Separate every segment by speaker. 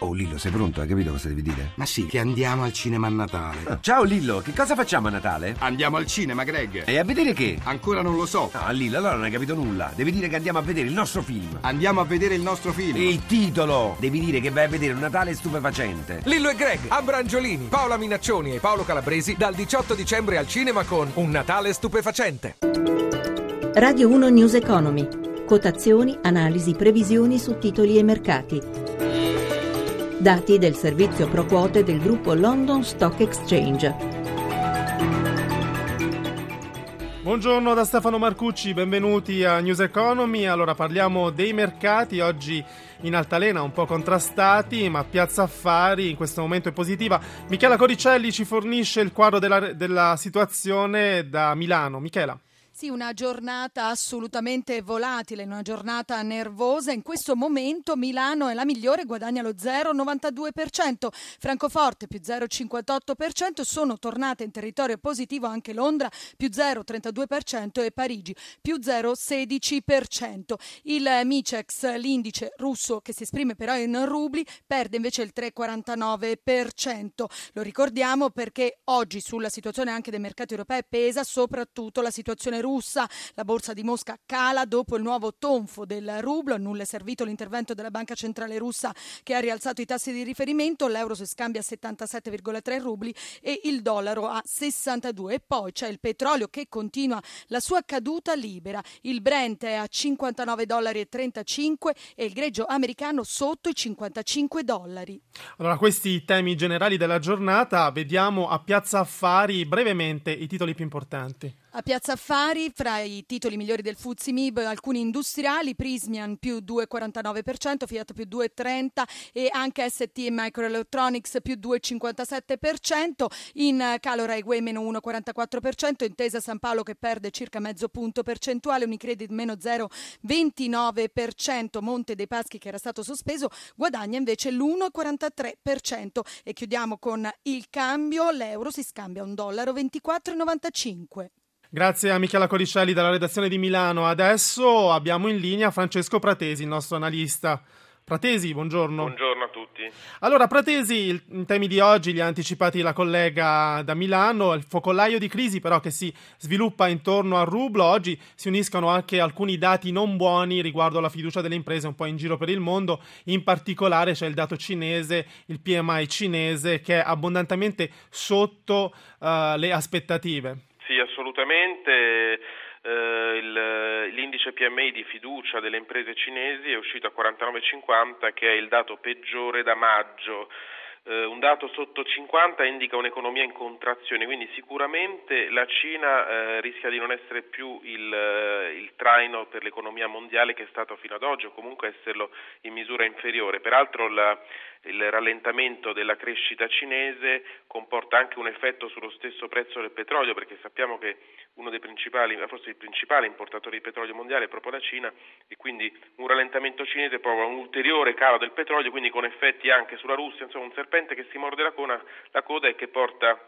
Speaker 1: Oh Lillo, sei pronto? Hai capito cosa devi dire?
Speaker 2: Ma sì, che andiamo al cinema a Natale.
Speaker 1: Ah, ciao Lillo, che cosa facciamo a Natale?
Speaker 2: Andiamo al cinema, Greg.
Speaker 1: E a vedere che?
Speaker 2: Ancora non lo so.
Speaker 1: Ah, Lillo, allora non hai capito nulla. Devi dire che andiamo a vedere il nostro film.
Speaker 2: Andiamo a vedere il nostro film.
Speaker 1: Il titolo! Devi dire che vai a vedere un Natale stupefacente.
Speaker 3: Lillo e Greg, Abrangiolini, Paola Minaccioni e Paolo Calabresi dal 18 dicembre al cinema con Un Natale stupefacente.
Speaker 4: Radio 1 News Economy. Quotazioni, analisi, previsioni su titoli e mercati. Dati del servizio pro quote del gruppo London Stock Exchange.
Speaker 5: Buongiorno da Stefano Marcucci, benvenuti a News Economy. Allora parliamo dei mercati, oggi in altalena un po' contrastati, ma Piazza Affari in questo momento è positiva. Michela Coricelli ci fornisce il quadro della, della situazione da Milano. Michela.
Speaker 6: Sì, una giornata assolutamente volatile, una giornata nervosa. In questo momento Milano è la migliore, guadagna lo 0,92%, Francoforte più 0,58%, sono tornate in territorio positivo anche Londra più 0,32% e Parigi più 0,16%. Il Micex, l'indice russo che si esprime però in rubli, perde invece il 3,49%. Lo ricordiamo perché oggi sulla situazione anche dei mercati europei pesa soprattutto la situazione russa russa. La borsa di Mosca cala dopo il nuovo tonfo del rublo. A nulla è servito l'intervento della Banca Centrale russa che ha rialzato i tassi di riferimento. L'euro si scambia a 77,3 rubli e il dollaro a 62. E poi c'è il petrolio che continua la sua caduta libera. Il Brent è a 59 dollari e 35 il greggio americano sotto i 55 dollari.
Speaker 5: Allora, questi temi generali della giornata. Vediamo a Piazza Affari brevemente i titoli più importanti.
Speaker 6: A Piazza Affari, fra i titoli migliori del Fuzzi Mib, alcuni industriali, Prismian più 2,49%, Fiat più 2,30% e anche ST Microelectronics più 2,57%, in calo Railway meno 1,44%, Intesa San Paolo che perde circa mezzo punto percentuale, Unicredit meno 0,29%, Monte dei Paschi che era stato sospeso guadagna invece l'1,43% e chiudiamo con il cambio, l'euro si scambia a un dollaro 24,95.
Speaker 5: Grazie a Michela Coricelli dalla redazione di Milano. Adesso abbiamo in linea Francesco Pratesi, il nostro analista. Pratesi, buongiorno.
Speaker 7: Buongiorno a tutti.
Speaker 5: Allora, Pratesi, i temi di oggi li ha anticipati la collega da Milano, il focolaio di crisi però che si sviluppa intorno al rublo. Oggi si uniscono anche alcuni dati non buoni riguardo alla fiducia delle imprese un po' in giro per il mondo. In particolare c'è il dato cinese, il PMI cinese, che è abbondantemente sotto uh, le aspettative.
Speaker 7: Assolutamente. Eh, il, l'indice PMI di fiducia delle imprese cinesi è uscito a 49,50 che è il dato peggiore da maggio. Eh, un dato sotto 50 indica un'economia in contrazione, quindi sicuramente la Cina eh, rischia di non essere più il, eh, il, traino per l'economia mondiale che è stato fino ad oggi o comunque esserlo in misura inferiore. Peraltro la, il rallentamento della crescita cinese comporta anche un effetto sullo stesso prezzo del petrolio perché sappiamo che uno dei principali, forse il principale importatore di petrolio mondiale è proprio la Cina e quindi un rallentamento cinese provoca un ulteriore calo del petrolio, quindi con effetti anche sulla Russia, insomma un serpente che si morde la, cona, la coda e che porta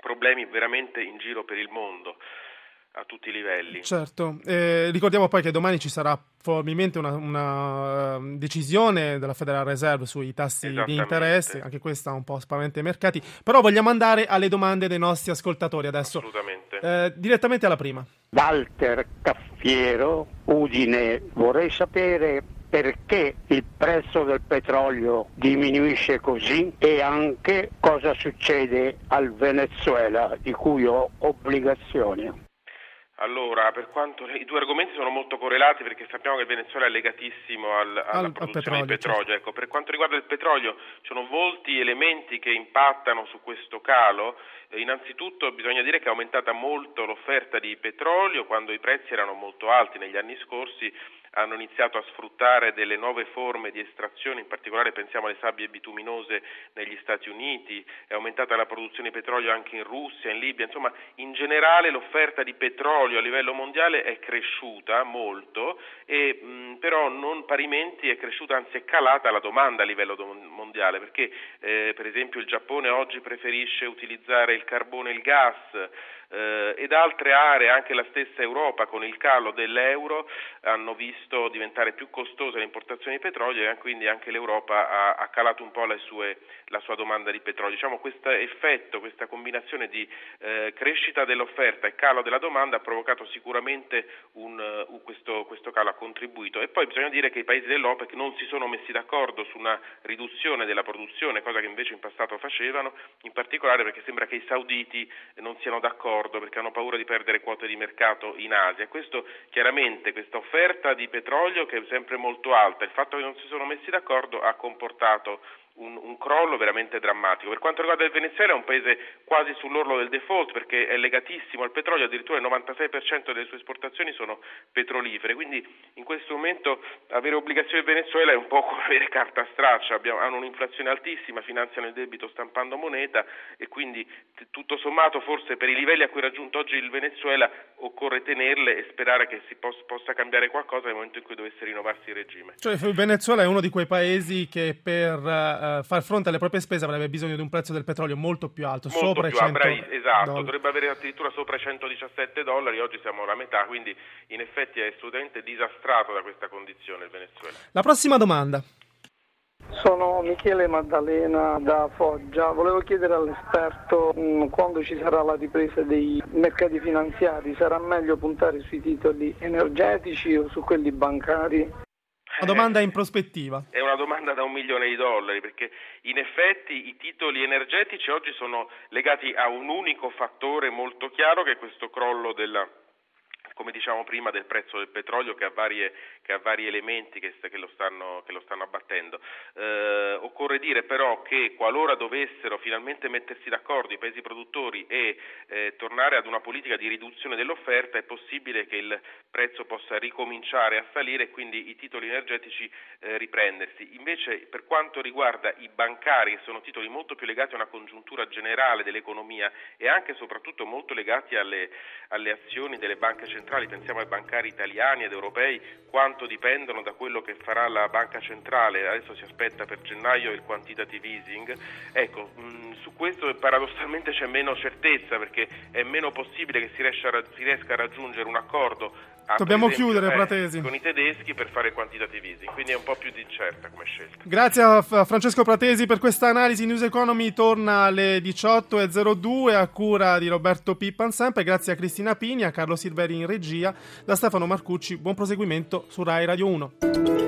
Speaker 7: problemi veramente in giro per il mondo a tutti i livelli.
Speaker 5: Certo, eh, ricordiamo poi che domani ci sarà probabilmente una, una uh, decisione della Federal Reserve sui tassi di interesse, anche questa un po' spaventa i mercati, però vogliamo andare alle domande dei nostri ascoltatori adesso.
Speaker 7: Assolutamente.
Speaker 5: Eh, direttamente alla prima.
Speaker 8: Walter Caffiero, Udine, vorrei sapere perché il prezzo del petrolio diminuisce così e anche cosa succede al Venezuela di cui ho obbligazioni.
Speaker 7: Allora, per quanto i due argomenti sono molto correlati perché sappiamo che il Venezuela è legatissimo al, alla al, produzione al petrolio, di petrolio. Certo. Ecco, per quanto riguarda il petrolio, ci sono molti elementi che impattano su questo calo. Eh, innanzitutto bisogna dire che è aumentata molto l'offerta di petrolio quando i prezzi erano molto alti negli anni scorsi hanno iniziato a sfruttare delle nuove forme di estrazione, in particolare pensiamo alle sabbie bituminose negli Stati Uniti, è aumentata la produzione di petrolio anche in Russia, in Libia, insomma in generale l'offerta di petrolio a livello mondiale è cresciuta molto, e, mh, però non parimenti è cresciuta, anzi è calata la domanda a livello mondiale perché eh, per esempio il Giappone oggi preferisce utilizzare il carbone e il gas eh, ed altre aree, anche la stessa Europa con il calo dell'euro, hanno visto diventare più costose le importazioni di petrolio e quindi anche l'Europa ha, ha calato un po' sue, la sua domanda di petrolio. Diciamo questo effetto, questa combinazione di eh, crescita dell'offerta e calo della domanda ha provocato sicuramente un, uh, questo, questo calo, ha contribuito. E poi bisogna dire che i paesi dell'OPEC non si sono messi d'accordo su una riduzione della produzione, cosa che invece in passato facevano, in particolare perché sembra che i sauditi non siano d'accordo perché hanno paura di perdere quote di mercato in Asia. Questo chiaramente, questa offerta di petrolio che è sempre molto alta, il fatto che non si sono messi d'accordo ha comportato un, un, crollo veramente drammatico. Per quanto riguarda il Venezuela è un paese quasi sull'orlo del default perché è legatissimo al petrolio, addirittura il 96% delle sue esportazioni sono petrolifere, quindi in questo momento avere obbligazioni del Venezuela è un po' come avere carta straccia, Abbiamo, hanno un'inflazione altissima, finanziano il debito stampando moneta e quindi tutto sommato forse per i livelli a cui è raggiunto oggi il Venezuela occorre tenerle e sperare che si possa, possa cambiare qualcosa nel momento in cui dovesse rinnovarsi il regime.
Speaker 5: Cioè il Venezuela è uno di quei paesi che per uh uh, far fronte alle proprie spese avrebbe bisogno di un prezzo del petrolio molto più alto,
Speaker 7: molto
Speaker 5: sopra
Speaker 7: più,
Speaker 5: i 100
Speaker 7: avrai, Esatto,
Speaker 5: dollari.
Speaker 7: dovrebbe avere addirittura sopra i 117 dollari, oggi siamo alla metà, quindi in effetti è assolutamente disastrato da questa condizione il Venezuela.
Speaker 5: La prossima domanda.
Speaker 9: Sono Michele Maddalena da Foggia. Volevo chiedere all'esperto mh, mm, quando ci sarà la ripresa dei mercati finanziari, sarà meglio puntare sui titoli energetici o su quelli bancari?
Speaker 5: Una domanda in prospettiva.
Speaker 7: È una domanda da un milione di dollari perché in effetti i titoli energetici oggi sono legati a un unico fattore molto chiaro che è questo crollo della come diciamo prima, del prezzo del petrolio che ha, varie, che ha vari elementi che, che, lo stanno, che, lo stanno, abbattendo. Eh, occorre dire però che qualora dovessero finalmente mettersi d'accordo i paesi produttori e eh, tornare ad una politica di riduzione dell'offerta, è possibile che il prezzo possa ricominciare a salire e quindi i titoli energetici eh, riprendersi. Invece per quanto riguarda i bancari, che sono titoli molto più legati a una congiuntura generale dell'economia e anche e soprattutto molto legati alle, alle azioni delle banche centrali, pensiamo ai bancari italiani ed europei, quanto dipendono da quello che farà la banca centrale, adesso si aspetta per gennaio il quantitative easing, ecco, mh, su questo paradossalmente c'è meno certezza perché è meno possibile che si riesca a, raggiungere un accordo
Speaker 5: Dobbiamo
Speaker 7: esempio,
Speaker 5: chiudere,
Speaker 7: eh,
Speaker 5: Pratesi.
Speaker 7: Con i tedeschi per fare quantitative easing, quindi è un po' più incerta come scelta.
Speaker 5: Grazie a Francesco Pratesi per questa analisi. News Economy torna alle 18.02 a cura di Roberto Pippan sempre. Grazie a Cristina Pini, a Carlo Silveri in regia, da Stefano Marcucci. Buon proseguimento su Rai Radio 1.